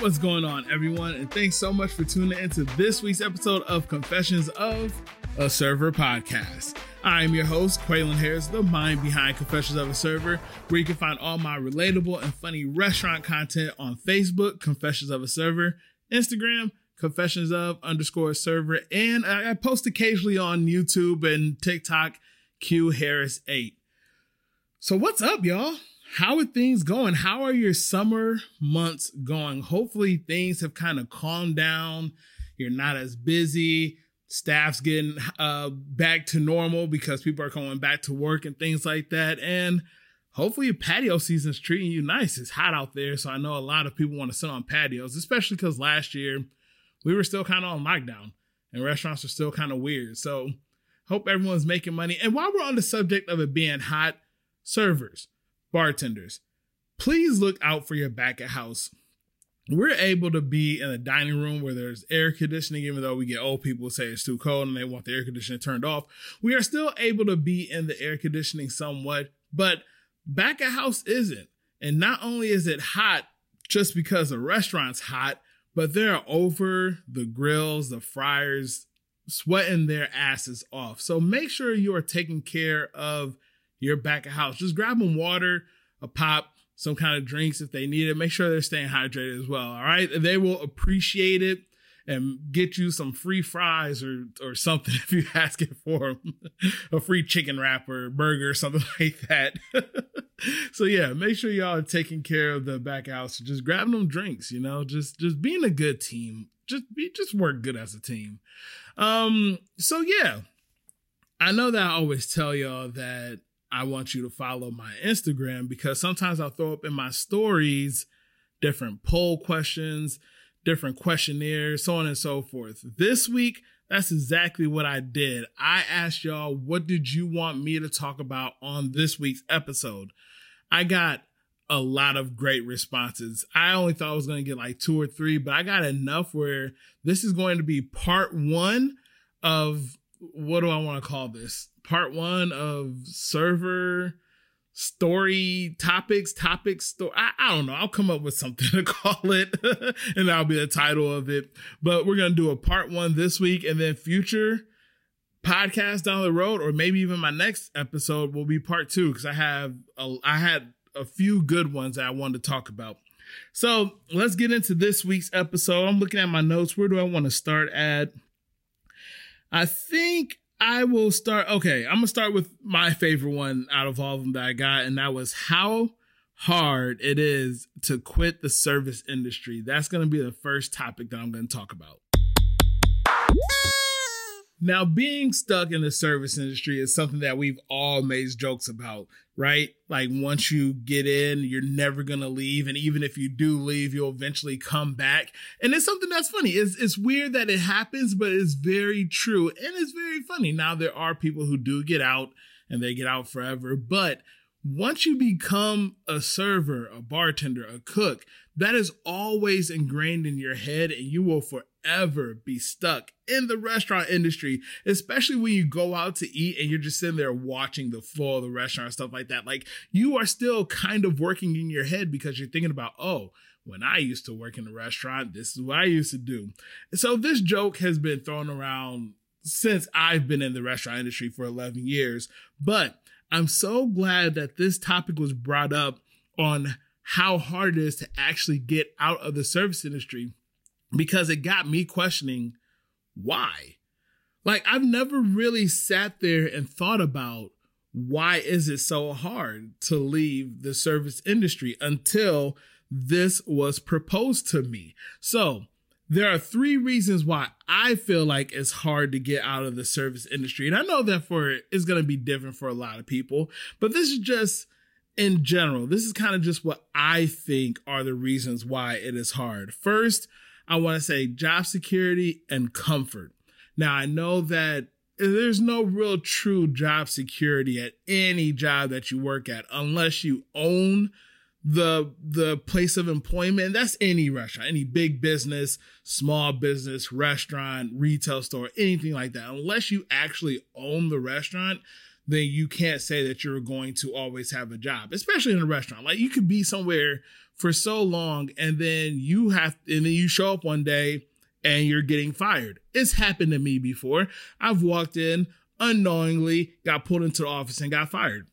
What's going on, everyone? And thanks so much for tuning into this week's episode of Confessions of a Server podcast. I'm your host, Qualin Harris, the mind behind Confessions of a Server, where you can find all my relatable and funny restaurant content on Facebook, Confessions of a Server, Instagram, Confessions of underscore server, and I post occasionally on YouTube and TikTok, Q Harris 8. So, what's up, y'all? How are things going? How are your summer months going? Hopefully, things have kind of calmed down. You're not as busy. Staff's getting uh, back to normal because people are going back to work and things like that. And hopefully, your patio season's treating you nice. It's hot out there. So, I know a lot of people want to sit on patios, especially because last year we were still kind of on lockdown and restaurants are still kind of weird. So, hope everyone's making money. And while we're on the subject of it being hot, servers bartenders, please look out for your back at house. We're able to be in a dining room where there's air conditioning, even though we get old people say it's too cold and they want the air conditioning turned off. We are still able to be in the air conditioning somewhat, but back at house isn't. And not only is it hot just because the restaurant's hot, but they're over the grills, the fryers, sweating their asses off. So make sure you are taking care of your back of house. Just grab them water, a pop, some kind of drinks if they need it. Make sure they're staying hydrated as well. All right. They will appreciate it and get you some free fries or or something if you ask it for them. a free chicken wrap or burger or something like that. so yeah, make sure y'all are taking care of the back house. Just grabbing them drinks, you know, just just being a good team. Just be just work good as a team. Um, so yeah. I know that I always tell y'all that I want you to follow my Instagram because sometimes I'll throw up in my stories different poll questions, different questionnaires, so on and so forth. This week, that's exactly what I did. I asked y'all, what did you want me to talk about on this week's episode? I got a lot of great responses. I only thought I was going to get like two or three, but I got enough where this is going to be part one of what do I want to call this? Part one of server story topics, topics, story. I, I don't know. I'll come up with something to call it, and that'll be the title of it. But we're gonna do a part one this week, and then future podcast down the road, or maybe even my next episode will be part two because I have a, I had a few good ones that I wanted to talk about. So let's get into this week's episode. I'm looking at my notes. Where do I want to start at? I think I will start. Okay, I'm gonna start with my favorite one out of all of them that I got, and that was how hard it is to quit the service industry. That's gonna be the first topic that I'm gonna talk about. Now, being stuck in the service industry is something that we've all made jokes about, right? Like once you get in, you're never going to leave. And even if you do leave, you'll eventually come back. And it's something that's funny. It's, it's weird that it happens, but it's very true. And it's very funny. Now, there are people who do get out and they get out forever. But once you become a server, a bartender, a cook, that is always ingrained in your head and you will forever ever be stuck in the restaurant industry, especially when you go out to eat and you're just sitting there watching the flow of the restaurant and stuff like that. Like you are still kind of working in your head because you're thinking about, oh, when I used to work in a restaurant, this is what I used to do. So this joke has been thrown around since I've been in the restaurant industry for 11 years, but I'm so glad that this topic was brought up on how hard it is to actually get out of the service industry because it got me questioning why. Like I've never really sat there and thought about why is it so hard to leave the service industry until this was proposed to me. So, there are three reasons why I feel like it's hard to get out of the service industry. And I know that for it's going to be different for a lot of people, but this is just in general. This is kind of just what I think are the reasons why it is hard. First, I want to say job security and comfort. Now, I know that there's no real true job security at any job that you work at unless you own the the place of employment that's any restaurant any big business small business restaurant retail store anything like that unless you actually own the restaurant then you can't say that you're going to always have a job especially in a restaurant. Like you could be somewhere for so long and then you have and then you show up one day and you're getting fired. It's happened to me before. I've walked in unknowingly got pulled into the office and got fired.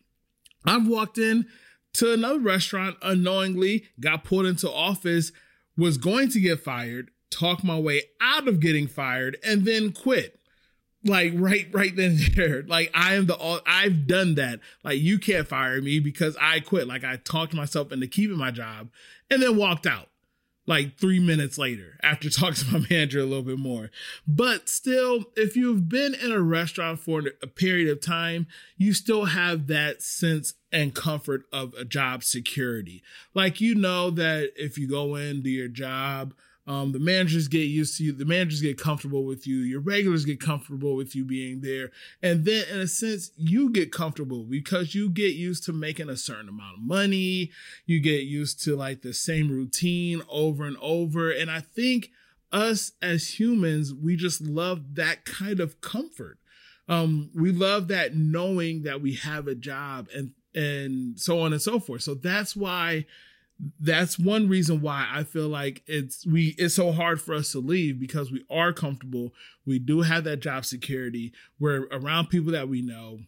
I've walked in to another restaurant unknowingly, got pulled into office, was going to get fired, talk my way out of getting fired, and then quit. Like right, right then there. Like I am the all I've done that. Like you can't fire me because I quit. Like I talked myself into keeping my job and then walked out like three minutes later after talking to my manager a little bit more. But still, if you've been in a restaurant for a period of time, you still have that sense and comfort of a job security. Like, you know, that if you go in do your job, um, the managers get used to you. The managers get comfortable with you. Your regulars get comfortable with you being there. And then in a sense, you get comfortable because you get used to making a certain amount of money. You get used to like the same routine over and over. And I think us as humans, we just love that kind of comfort. Um, we love that knowing that we have a job and and so on and so forth. So that's why that's one reason why I feel like it's we it's so hard for us to leave because we are comfortable. We do have that job security. We're around people that we know.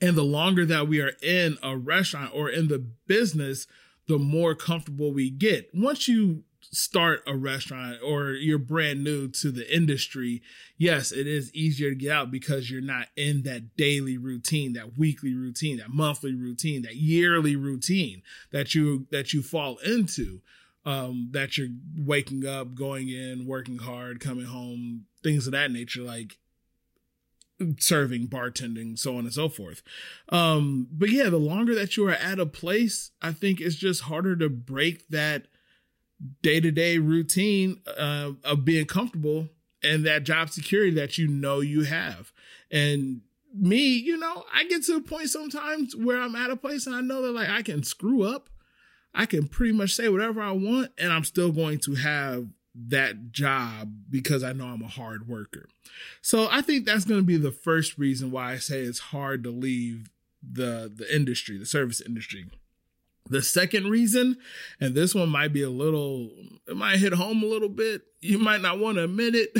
And the longer that we are in a restaurant or in the business, the more comfortable we get. Once you start a restaurant or you're brand new to the industry, yes, it is easier to get out because you're not in that daily routine, that weekly routine, that monthly routine, that yearly routine that you that you fall into. Um, that you're waking up, going in, working hard, coming home, things of that nature, like serving, bartending, so on and so forth. Um, but yeah, the longer that you are at a place, I think it's just harder to break that day to day routine uh, of being comfortable and that job security that you know you have. And me, you know, I get to a point sometimes where I'm at a place and I know that like I can screw up. I can pretty much say whatever I want and I'm still going to have that job because I know I'm a hard worker. So I think that's going to be the first reason why I say it's hard to leave the the industry, the service industry. The second reason, and this one might be a little, it might hit home a little bit. You might not want to admit it,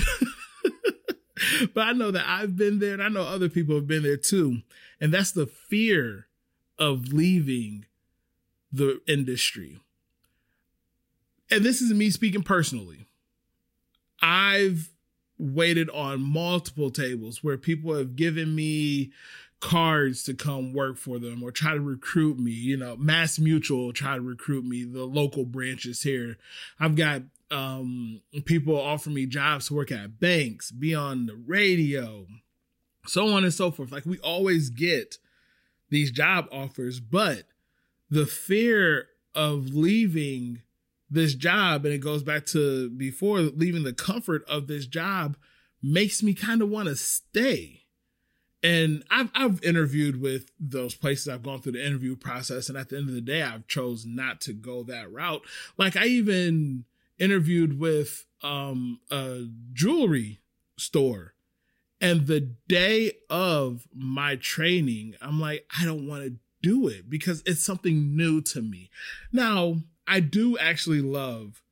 but I know that I've been there and I know other people have been there too. And that's the fear of leaving the industry. And this is me speaking personally. I've waited on multiple tables where people have given me cards to come work for them or try to recruit me. You know, Mass Mutual try to recruit me, the local branches here. I've got um, people offer me jobs to work at banks, be on the radio, so on and so forth. Like we always get these job offers, but the fear of leaving this job, and it goes back to before leaving the comfort of this job, makes me kind of want to stay and I've I've interviewed with those places. I've gone through the interview process, and at the end of the day, I've chose not to go that route. Like I even interviewed with um, a jewelry store. And the day of my training, I'm like, I don't want to do it because it's something new to me. Now, I do actually love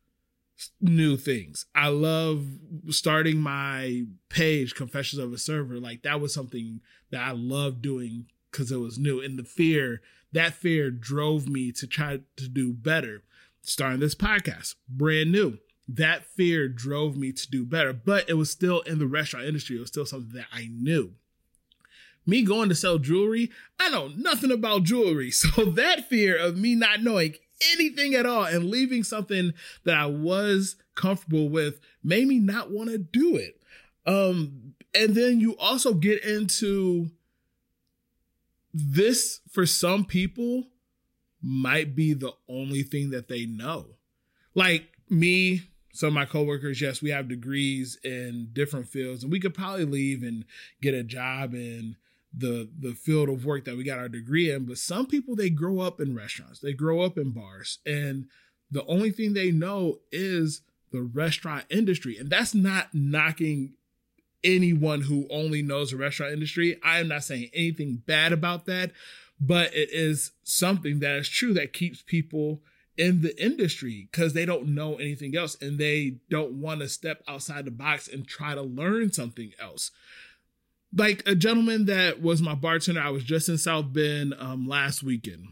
new things. I love starting my page, Confessions of a Server. Like that was something that I loved doing because it was new. And the fear, that fear drove me to try to do better. Starting this podcast, brand new. That fear drove me to do better, but it was still in the restaurant industry. It was still something that I knew. Me going to sell jewelry, I know nothing about jewelry. So that fear of me not knowing anything at all and leaving something that I was comfortable with made me not want to do it. Um, and then you also get into this for some people might be the only thing that they know. Like me, some of my coworkers, yes, we have degrees in different fields, and we could probably leave and get a job in the the field of work that we got our degree in. But some people they grow up in restaurants, they grow up in bars, and the only thing they know is the restaurant industry. And that's not knocking anyone who only knows the restaurant industry. I am not saying anything bad about that, but it is something that is true that keeps people in the industry because they don't know anything else and they don't want to step outside the box and try to learn something else. Like a gentleman that was my bartender, I was just in South Bend um, last weekend,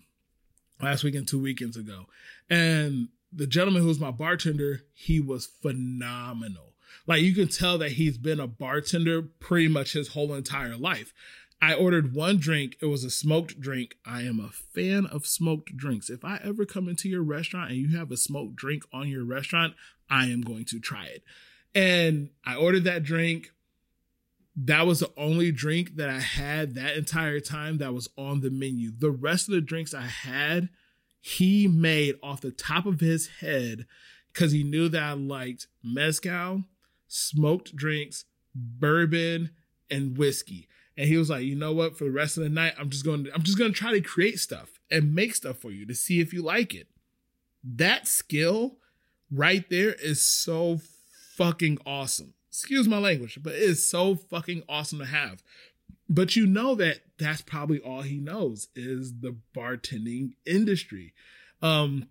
last weekend, two weekends ago. And the gentleman who was my bartender, he was phenomenal. Like you can tell that he's been a bartender pretty much his whole entire life. I ordered one drink. It was a smoked drink. I am a fan of smoked drinks. If I ever come into your restaurant and you have a smoked drink on your restaurant, I am going to try it. And I ordered that drink. That was the only drink that I had that entire time that was on the menu. The rest of the drinks I had, he made off the top of his head because he knew that I liked mezcal, smoked drinks, bourbon, and whiskey. And he was like, you know what? For the rest of the night, I'm just going to I'm just going to try to create stuff and make stuff for you to see if you like it. That skill right there is so fucking awesome. Excuse my language, but it is so fucking awesome to have. But you know that that's probably all he knows is the bartending industry. Um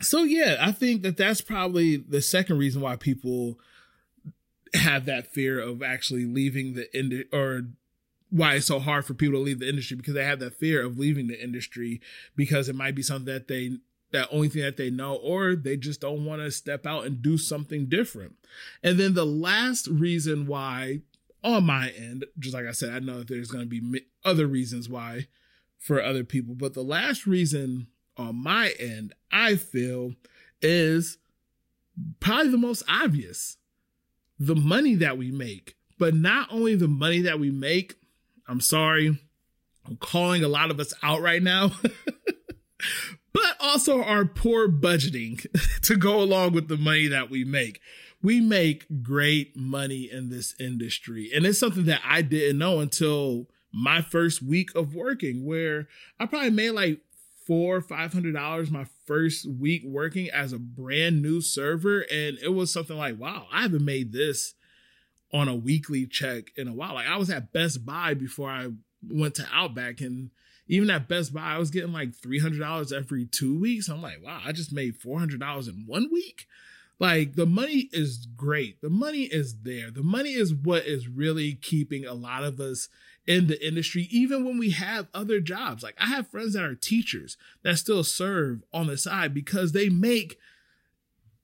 so yeah, I think that that's probably the second reason why people have that fear of actually leaving the ind or why it's so hard for people to leave the industry because they have that fear of leaving the industry because it might be something that they that only thing that they know or they just don't want to step out and do something different. And then the last reason why on my end, just like I said, I know that there's going to be other reasons why for other people, but the last reason on my end, I feel is probably the most obvious. The money that we make, but not only the money that we make, I'm sorry. I'm calling a lot of us out right now. but also our poor budgeting to go along with the money that we make. We make great money in this industry. And it's something that I didn't know until my first week of working, where I probably made like four, or five hundred dollars my first week working as a brand new server. And it was something like, wow, I haven't made this on a weekly check in a while. Like I was at Best Buy before I went to Outback and even at Best Buy, I was getting like $300 every two weeks. I'm like, wow, I just made $400 in one week. Like the money is great. The money is there. The money is what is really keeping a lot of us in the industry, even when we have other jobs. Like I have friends that are teachers that still serve on the side because they make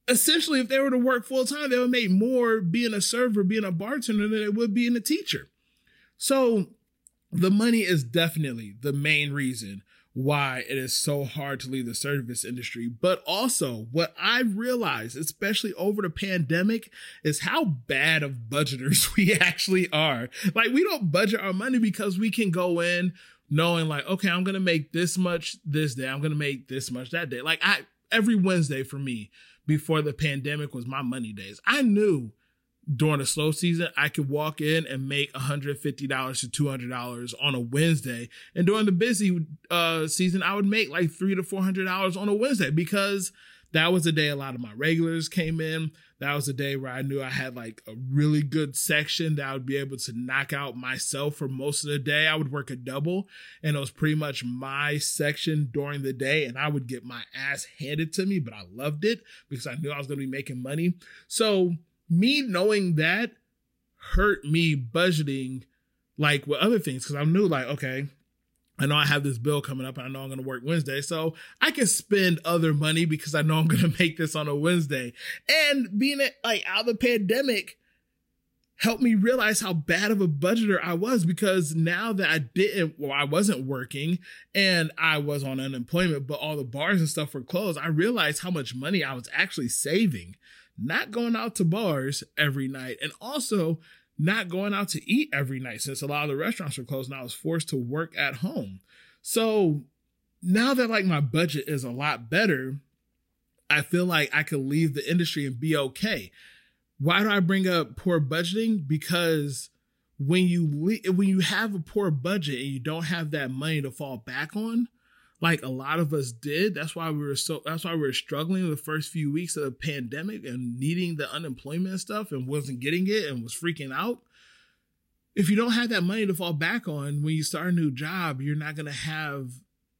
essentially, if they were to work full time, they would make more being a server, being a bartender than they would being a teacher. So the money is definitely the main reason why it is so hard to leave the service industry. But also, what I've realized, especially over the pandemic, is how bad of budgeters we actually are. Like, we don't budget our money because we can go in knowing, like, okay, I'm going to make this much this day, I'm going to make this much that day. Like, I, every Wednesday for me, before the pandemic was my money days. I knew during the slow season, I could walk in and make $150 to $200 on a Wednesday. And during the busy uh, season, I would make like three to $400 on a Wednesday because that was the day a lot of my regulars came in. That was the day where I knew I had like a really good section that I would be able to knock out myself for most of the day. I would work a double and it was pretty much my section during the day and I would get my ass handed to me, but I loved it because I knew I was going to be making money. So me knowing that hurt me budgeting like with other things because I knew like, okay, I know I have this bill coming up and I know I'm going to work Wednesday. So I can spend other money because I know I'm going to make this on a Wednesday. And being like out of the pandemic helped me realize how bad of a budgeter I was because now that I didn't, well, I wasn't working and I was on unemployment, but all the bars and stuff were closed. I realized how much money I was actually saving, not going out to bars every night. And also not going out to eat every night since a lot of the restaurants were closed and I was forced to work at home. So now that like my budget is a lot better, I feel like I could leave the industry and be okay. Why do I bring up poor budgeting? Because when you when you have a poor budget and you don't have that money to fall back on, like a lot of us did. That's why we were so that's why we were struggling the first few weeks of the pandemic and needing the unemployment stuff and wasn't getting it and was freaking out. If you don't have that money to fall back on when you start a new job, you're not gonna have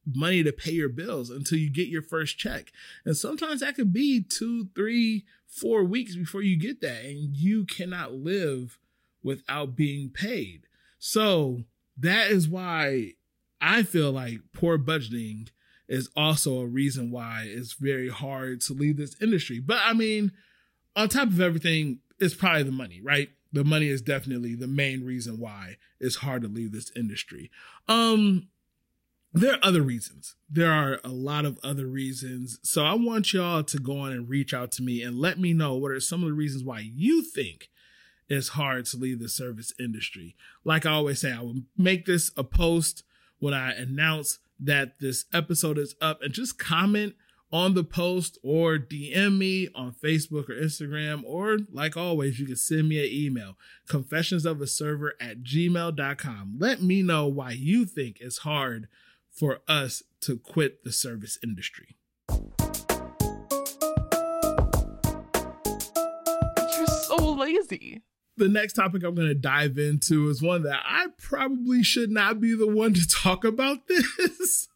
money to pay your bills until you get your first check. And sometimes that could be two, three, four weeks before you get that. And you cannot live without being paid. So that is why I feel like poor budgeting is also a reason why it's very hard to leave this industry. But I mean, on top of everything, it's probably the money, right? The money is definitely the main reason why it's hard to leave this industry. Um, there are other reasons. There are a lot of other reasons. So I want y'all to go on and reach out to me and let me know what are some of the reasons why you think it's hard to leave the service industry. Like I always say, I will make this a post when I announce that this episode is up and just comment on the post or DM me on Facebook or Instagram, or like always, you can send me an email, confessions of a server at gmail.com. Let me know why you think it's hard for us to quit the service industry. You're so lazy the next topic I'm going to dive into is one that I probably should not be the one to talk about this,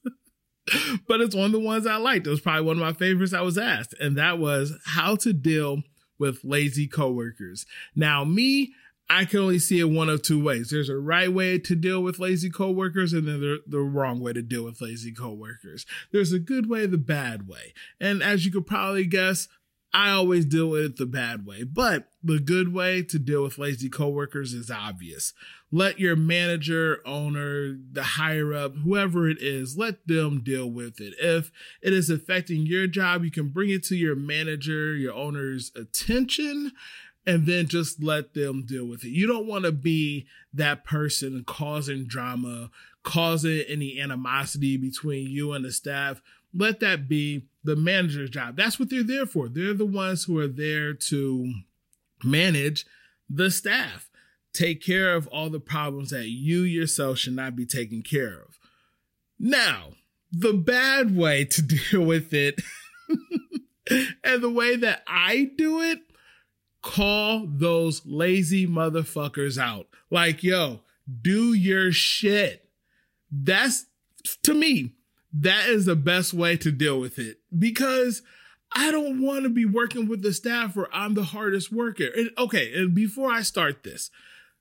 but it's one of the ones I liked. It was probably one of my favorites I was asked, and that was how to deal with lazy coworkers. Now, me, I can only see it one of two ways. There's a right way to deal with lazy coworkers, and then the, the wrong way to deal with lazy coworkers. There's a good way, the bad way. And as you could probably guess, I always deal with it the bad way, but the good way to deal with lazy coworkers is obvious. Let your manager, owner, the higher up, whoever it is, let them deal with it. If it is affecting your job, you can bring it to your manager, your owner's attention, and then just let them deal with it. You don't want to be that person causing drama, causing any animosity between you and the staff. Let that be the manager's job. That's what they're there for. They're the ones who are there to manage the staff, take care of all the problems that you yourself should not be taking care of. Now, the bad way to deal with it and the way that I do it, call those lazy motherfuckers out. Like, yo, do your shit. That's to me, that is the best way to deal with it because I don't want to be working with the staff where I'm the hardest worker. And okay, and before I start this,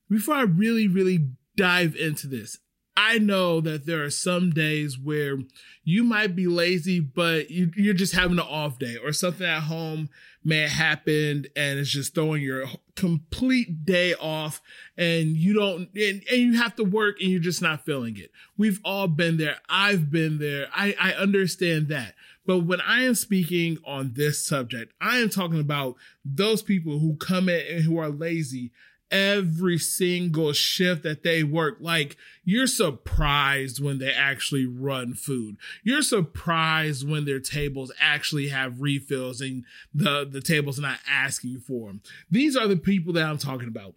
before I really, really dive into this, I know that there are some days where you might be lazy, but you, are just having an off day or something at home may have happened and it's just throwing your complete day off and you don't, and, and you have to work and you're just not feeling it. We've all been there. I've been there. I, I understand that. But when I am speaking on this subject, I am talking about those people who come in and who are lazy every single shift that they work. Like you're surprised when they actually run food. You're surprised when their tables actually have refills and the, the table's not asking for them. These are the people that I'm talking about.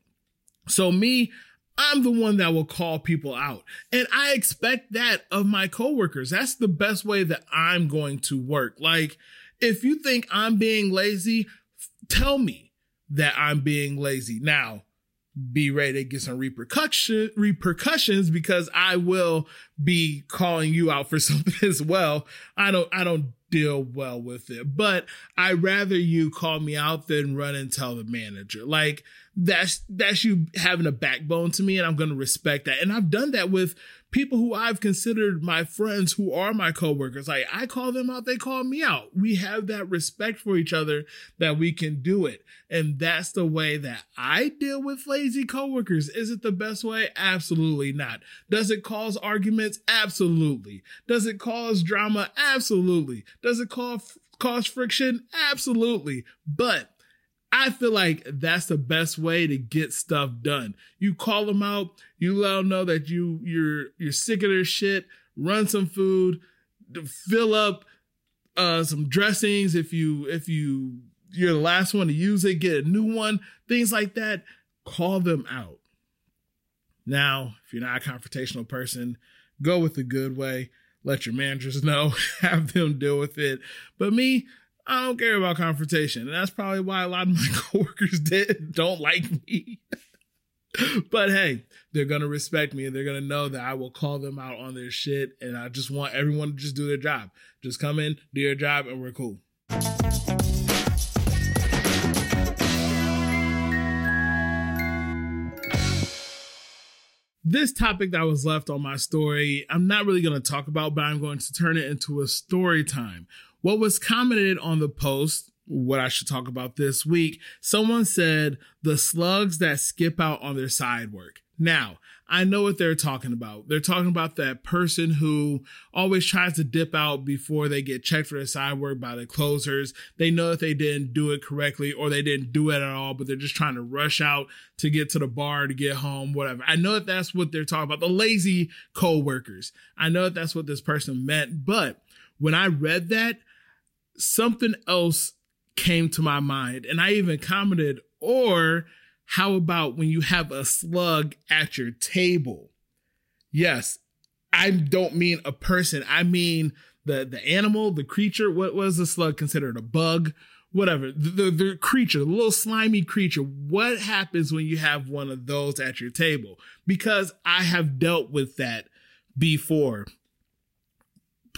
So me, I'm the one that will call people out. And I expect that of my coworkers. That's the best way that I'm going to work. Like, If you think I'm being lazy, tell me that I'm being lazy. Now, be ready to get some repercussion repercussions because I will be calling you out for something as well. I don't I don't deal well with it, but I rather you call me out than run and tell the manager. Like that's that's you having a backbone to me, and I'm to respect that. And I've done that with people who I've considered my friends who are my coworkers. Like I call them out, they call me out. We have that respect for each other that we can do it. And that's the way that I deal with lazy coworkers. Is it the best way? Absolutely not. Does it cause arguments? Absolutely. Does it cause drama? Absolutely. Does it cause cause friction? Absolutely. But I feel like that's the best way to get stuff done. You call them out, you let them know that you you're you're sick of their shit. Run some food, fill up uh, some dressings if you if you you're the last one to use it, get a new one, things like that. Call them out. Now, if you're not a confrontational person, go with the good way. Let your managers know, have them deal with it. But me, I don't care about confrontation. And that's probably why a lot of my coworkers did, don't like me. but hey, they're going to respect me and they're going to know that I will call them out on their shit. And I just want everyone to just do their job. Just come in, do your job, and we're cool. This topic that was left on my story, I'm not really going to talk about, but I'm going to turn it into a story time what was commented on the post, what I should talk about this week, someone said the slugs that skip out on their side work. Now, I know what they're talking about. They're talking about that person who always tries to dip out before they get checked for their side work by the closers. They know that they didn't do it correctly or they didn't do it at all, but they're just trying to rush out to get to the bar to get home, whatever. I know that that's what they're talking about. The lazy co-workers. I know that that's what this person meant, but when I read that, something else came to my mind. And I even commented, or how about when you have a slug at your table? Yes, I don't mean a person. I mean the the animal, the creature. What was the slug considered? A bug? Whatever. The, the, the creature, the little slimy creature. What happens when you have one of those at your table? Because I have dealt with that before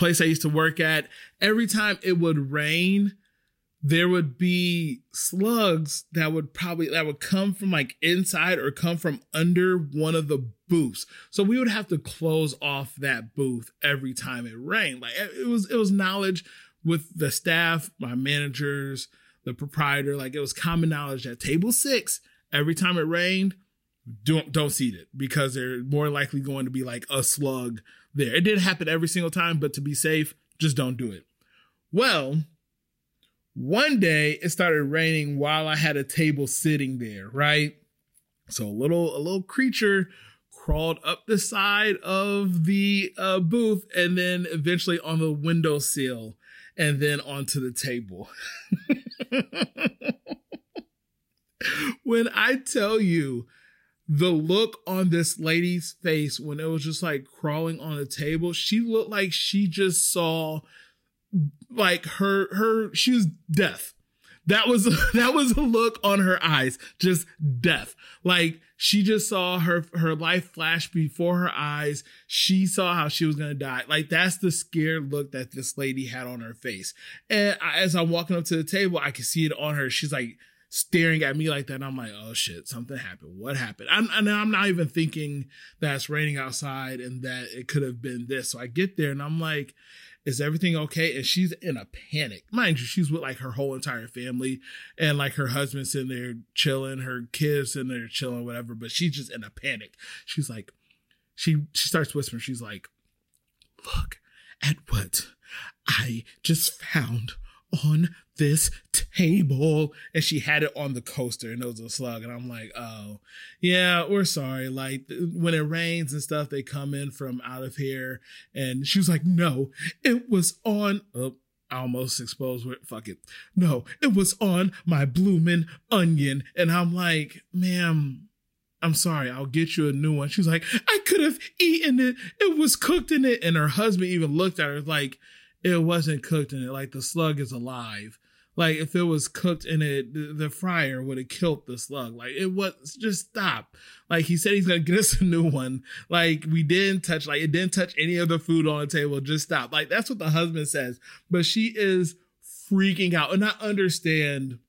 place I used to work at, every time it would rain, there would be slugs that would probably that would come from like inside or come from under one of the booths. So we would have to close off that booth every time it rained. Like it was it was knowledge with the staff, my managers, the proprietor, like it was common knowledge that table 6 every time it rained, don't don't seat it because they're more likely going to be like a slug there. It didn't happen every single time, but to be safe, just don't do it. Well, one day it started raining while I had a table sitting there, right? So a little a little creature crawled up the side of the uh, booth and then eventually on the windowsill and then onto the table. when I tell you the look on this lady's face when it was just like crawling on the table, she looked like she just saw like her her she was death. That was that was a look on her eyes, just death. Like she just saw her her life flash before her eyes. She saw how she was gonna die. Like that's the scared look that this lady had on her face. And as I'm walking up to the table, I can see it on her. She's like staring at me like that. And I'm like, oh shit, something happened. What happened? I'm, and I'm not even thinking that it's raining outside and that it could have been this. So I get there and I'm like, is everything okay? And she's in a panic. Mind you, she's with like her whole entire family and like her husband's in there chilling, her kids in there chilling, whatever, but she's just in a panic. She's like, she, she starts whispering. She's like, look at what I just found on this table and she had it on the coaster and it was a slug and i'm like oh yeah we're sorry like when it rains and stuff they come in from out of here and she was like no it was on oh, I almost exposed it. Fuck it. No, it was on my bloomin' onion. And I'm like, ma'am, I'm sorry, I'll get you a new one. She's like, I could have eaten it. It was cooked in it. And her husband even looked at her like, it wasn't cooked in it. Like the slug is alive. Like if it was cooked in it, the, fryer would have killed the slug. Like it was just stop. Like he said he's gonna get us a new one. Like we didn't touch, like it didn't touch any of the food on the table. Just stop. Like that's what the husband says. But she is freaking out. And I understand,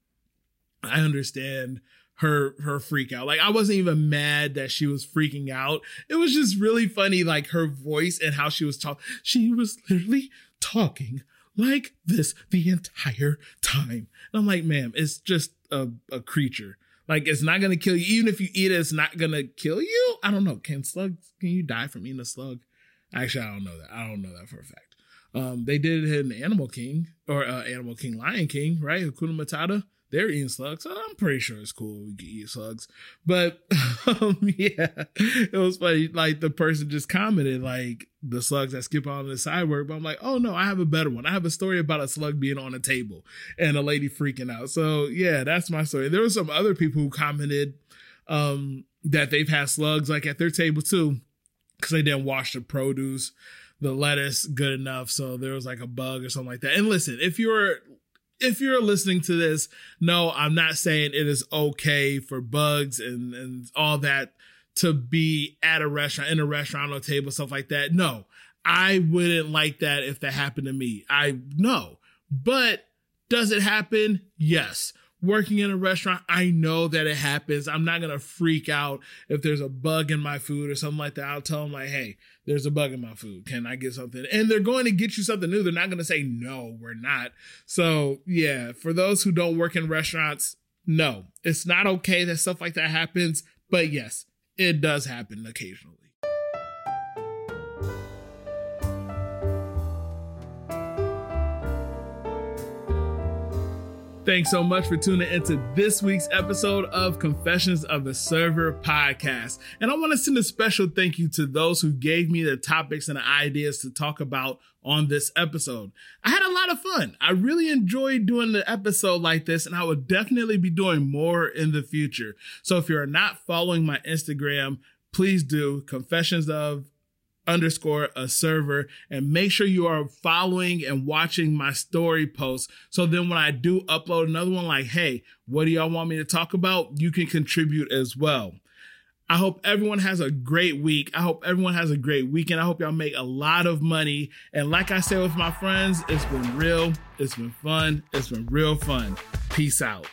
I understand her her freak out. Like I wasn't even mad that she was freaking out. It was just really funny, like her voice and how she was talking. She was literally talking like this the entire time. And I'm like, ma'am, it's just a, a creature. Like it's not gonna kill you. Even if you eat it, it's not gonna kill you. I don't know. Can slugs can you die from eating a slug? Actually, I don't know that. I don't know that for a fact. Um, they did it in Animal King or uh, Animal King, Lion King, right? Hakuna Matata they're eating slugs. So I'm pretty sure it's cool we can eat slugs. But um, yeah, it was funny. Like the person just commented like the slugs that skip on the sidewalk. But I'm like, oh no, I have a better one. I have a story about a slug being on a table and a lady freaking out. So yeah, that's my story. There were some other people who commented um, that they've had slugs like at their table too because they didn't wash the produce the lettuce good enough so there was like a bug or something like that and listen if you're if you're listening to this, no, I'm not saying it is okay for bugs and, and all that to be at a restaurant, in a restaurant on a table, stuff like that. No, I wouldn't like that if that happened to me. I know. But does it happen? Yes working in a restaurant, I know that it happens. I'm not going to freak out if there's a bug in my food or something like that. I'll tell them like, Hey, there's a bug in my food. Can I get something? And they're going to get you something new. They're not going to say, no, we're not. So yeah, for those who don't work in restaurants, no, it's not okay that stuff like that happens. But yes, it does happen occasionally. Thanks so much for tuning into this week's episode of Confessions of a Server podcast. And I want to send a special thank you to those who gave me the topics and the ideas to talk about on this episode. I had a lot of fun. I really enjoyed doing the episode like this, and I will definitely be doing more in the future. So if you're not following my Instagram, please do Confessions of underscore a server and make sure you are following and watching my story posts. So then when i do upload another one like hey what do y'all want me to talk about? You can contribute as well. I hope everyone has a great week. I hope everyone has a great weekend. I hope y'all make a lot of money. And like i said with my friends it's been real it's been fun it's been real fun. Peace out